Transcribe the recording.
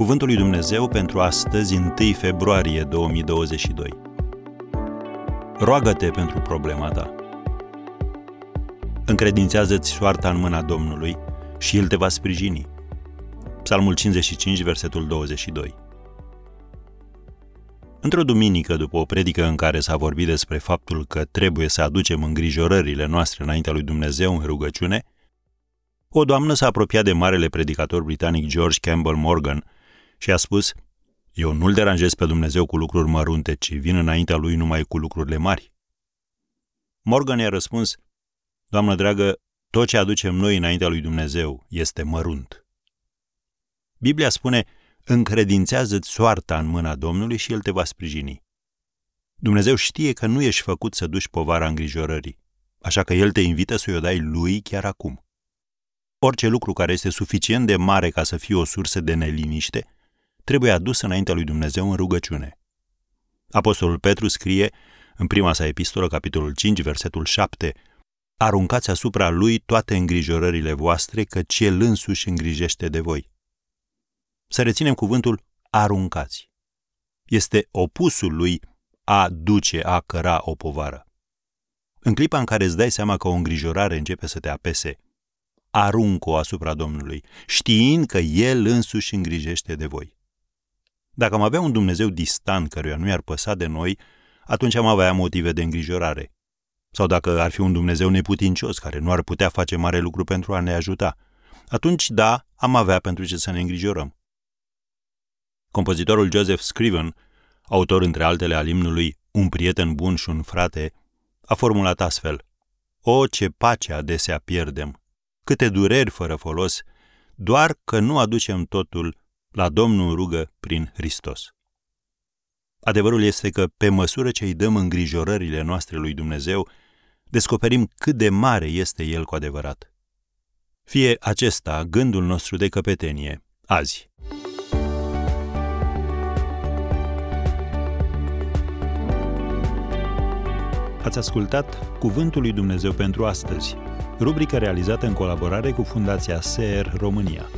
Cuvântul lui Dumnezeu pentru astăzi, 1 februarie 2022. Roagă-te pentru problema ta. Încredințează-ți soarta în mâna Domnului și El te va sprijini. Psalmul 55, versetul 22. Într-o duminică, după o predică în care s-a vorbit despre faptul că trebuie să aducem îngrijorările noastre înaintea lui Dumnezeu în rugăciune, o doamnă s-a apropiat de marele predicator britanic George Campbell Morgan și a spus Eu nu-L deranjez pe Dumnezeu cu lucruri mărunte, ci vin înaintea Lui numai cu lucrurile mari. Morgan i-a răspuns Doamnă dragă, tot ce aducem noi înaintea lui Dumnezeu este mărunt. Biblia spune încredințează-ți soarta în mâna Domnului și El te va sprijini. Dumnezeu știe că nu ești făcut să duci povara îngrijorării, așa că El te invită să o dai Lui chiar acum. Orice lucru care este suficient de mare ca să fie o sursă de neliniște, trebuie adus înaintea lui Dumnezeu în rugăciune. Apostolul Petru scrie în prima sa epistolă, capitolul 5, versetul 7, Aruncați asupra lui toate îngrijorările voastre, căci el însuși îngrijește de voi. Să reținem cuvântul aruncați. Este opusul lui a duce, a căra o povară. În clipa în care îți dai seama că o îngrijorare începe să te apese, aruncă-o asupra Domnului, știind că El însuși îngrijește de voi. Dacă am avea un Dumnezeu distant căruia nu i-ar păsa de noi, atunci am avea motive de îngrijorare. Sau dacă ar fi un Dumnezeu neputincios care nu ar putea face mare lucru pentru a ne ajuta, atunci da, am avea pentru ce să ne îngrijorăm. Compozitorul Joseph Scriven, autor între altele al imnului Un prieten bun și un frate, a formulat astfel O, ce pace adesea pierdem, câte dureri fără folos, doar că nu aducem totul la Domnul rugă prin Hristos. Adevărul este că, pe măsură ce îi dăm îngrijorările noastre lui Dumnezeu, descoperim cât de mare este El cu adevărat. Fie acesta gândul nostru de căpetenie, azi. Ați ascultat Cuvântul lui Dumnezeu pentru astăzi, rubrica realizată în colaborare cu Fundația SER România.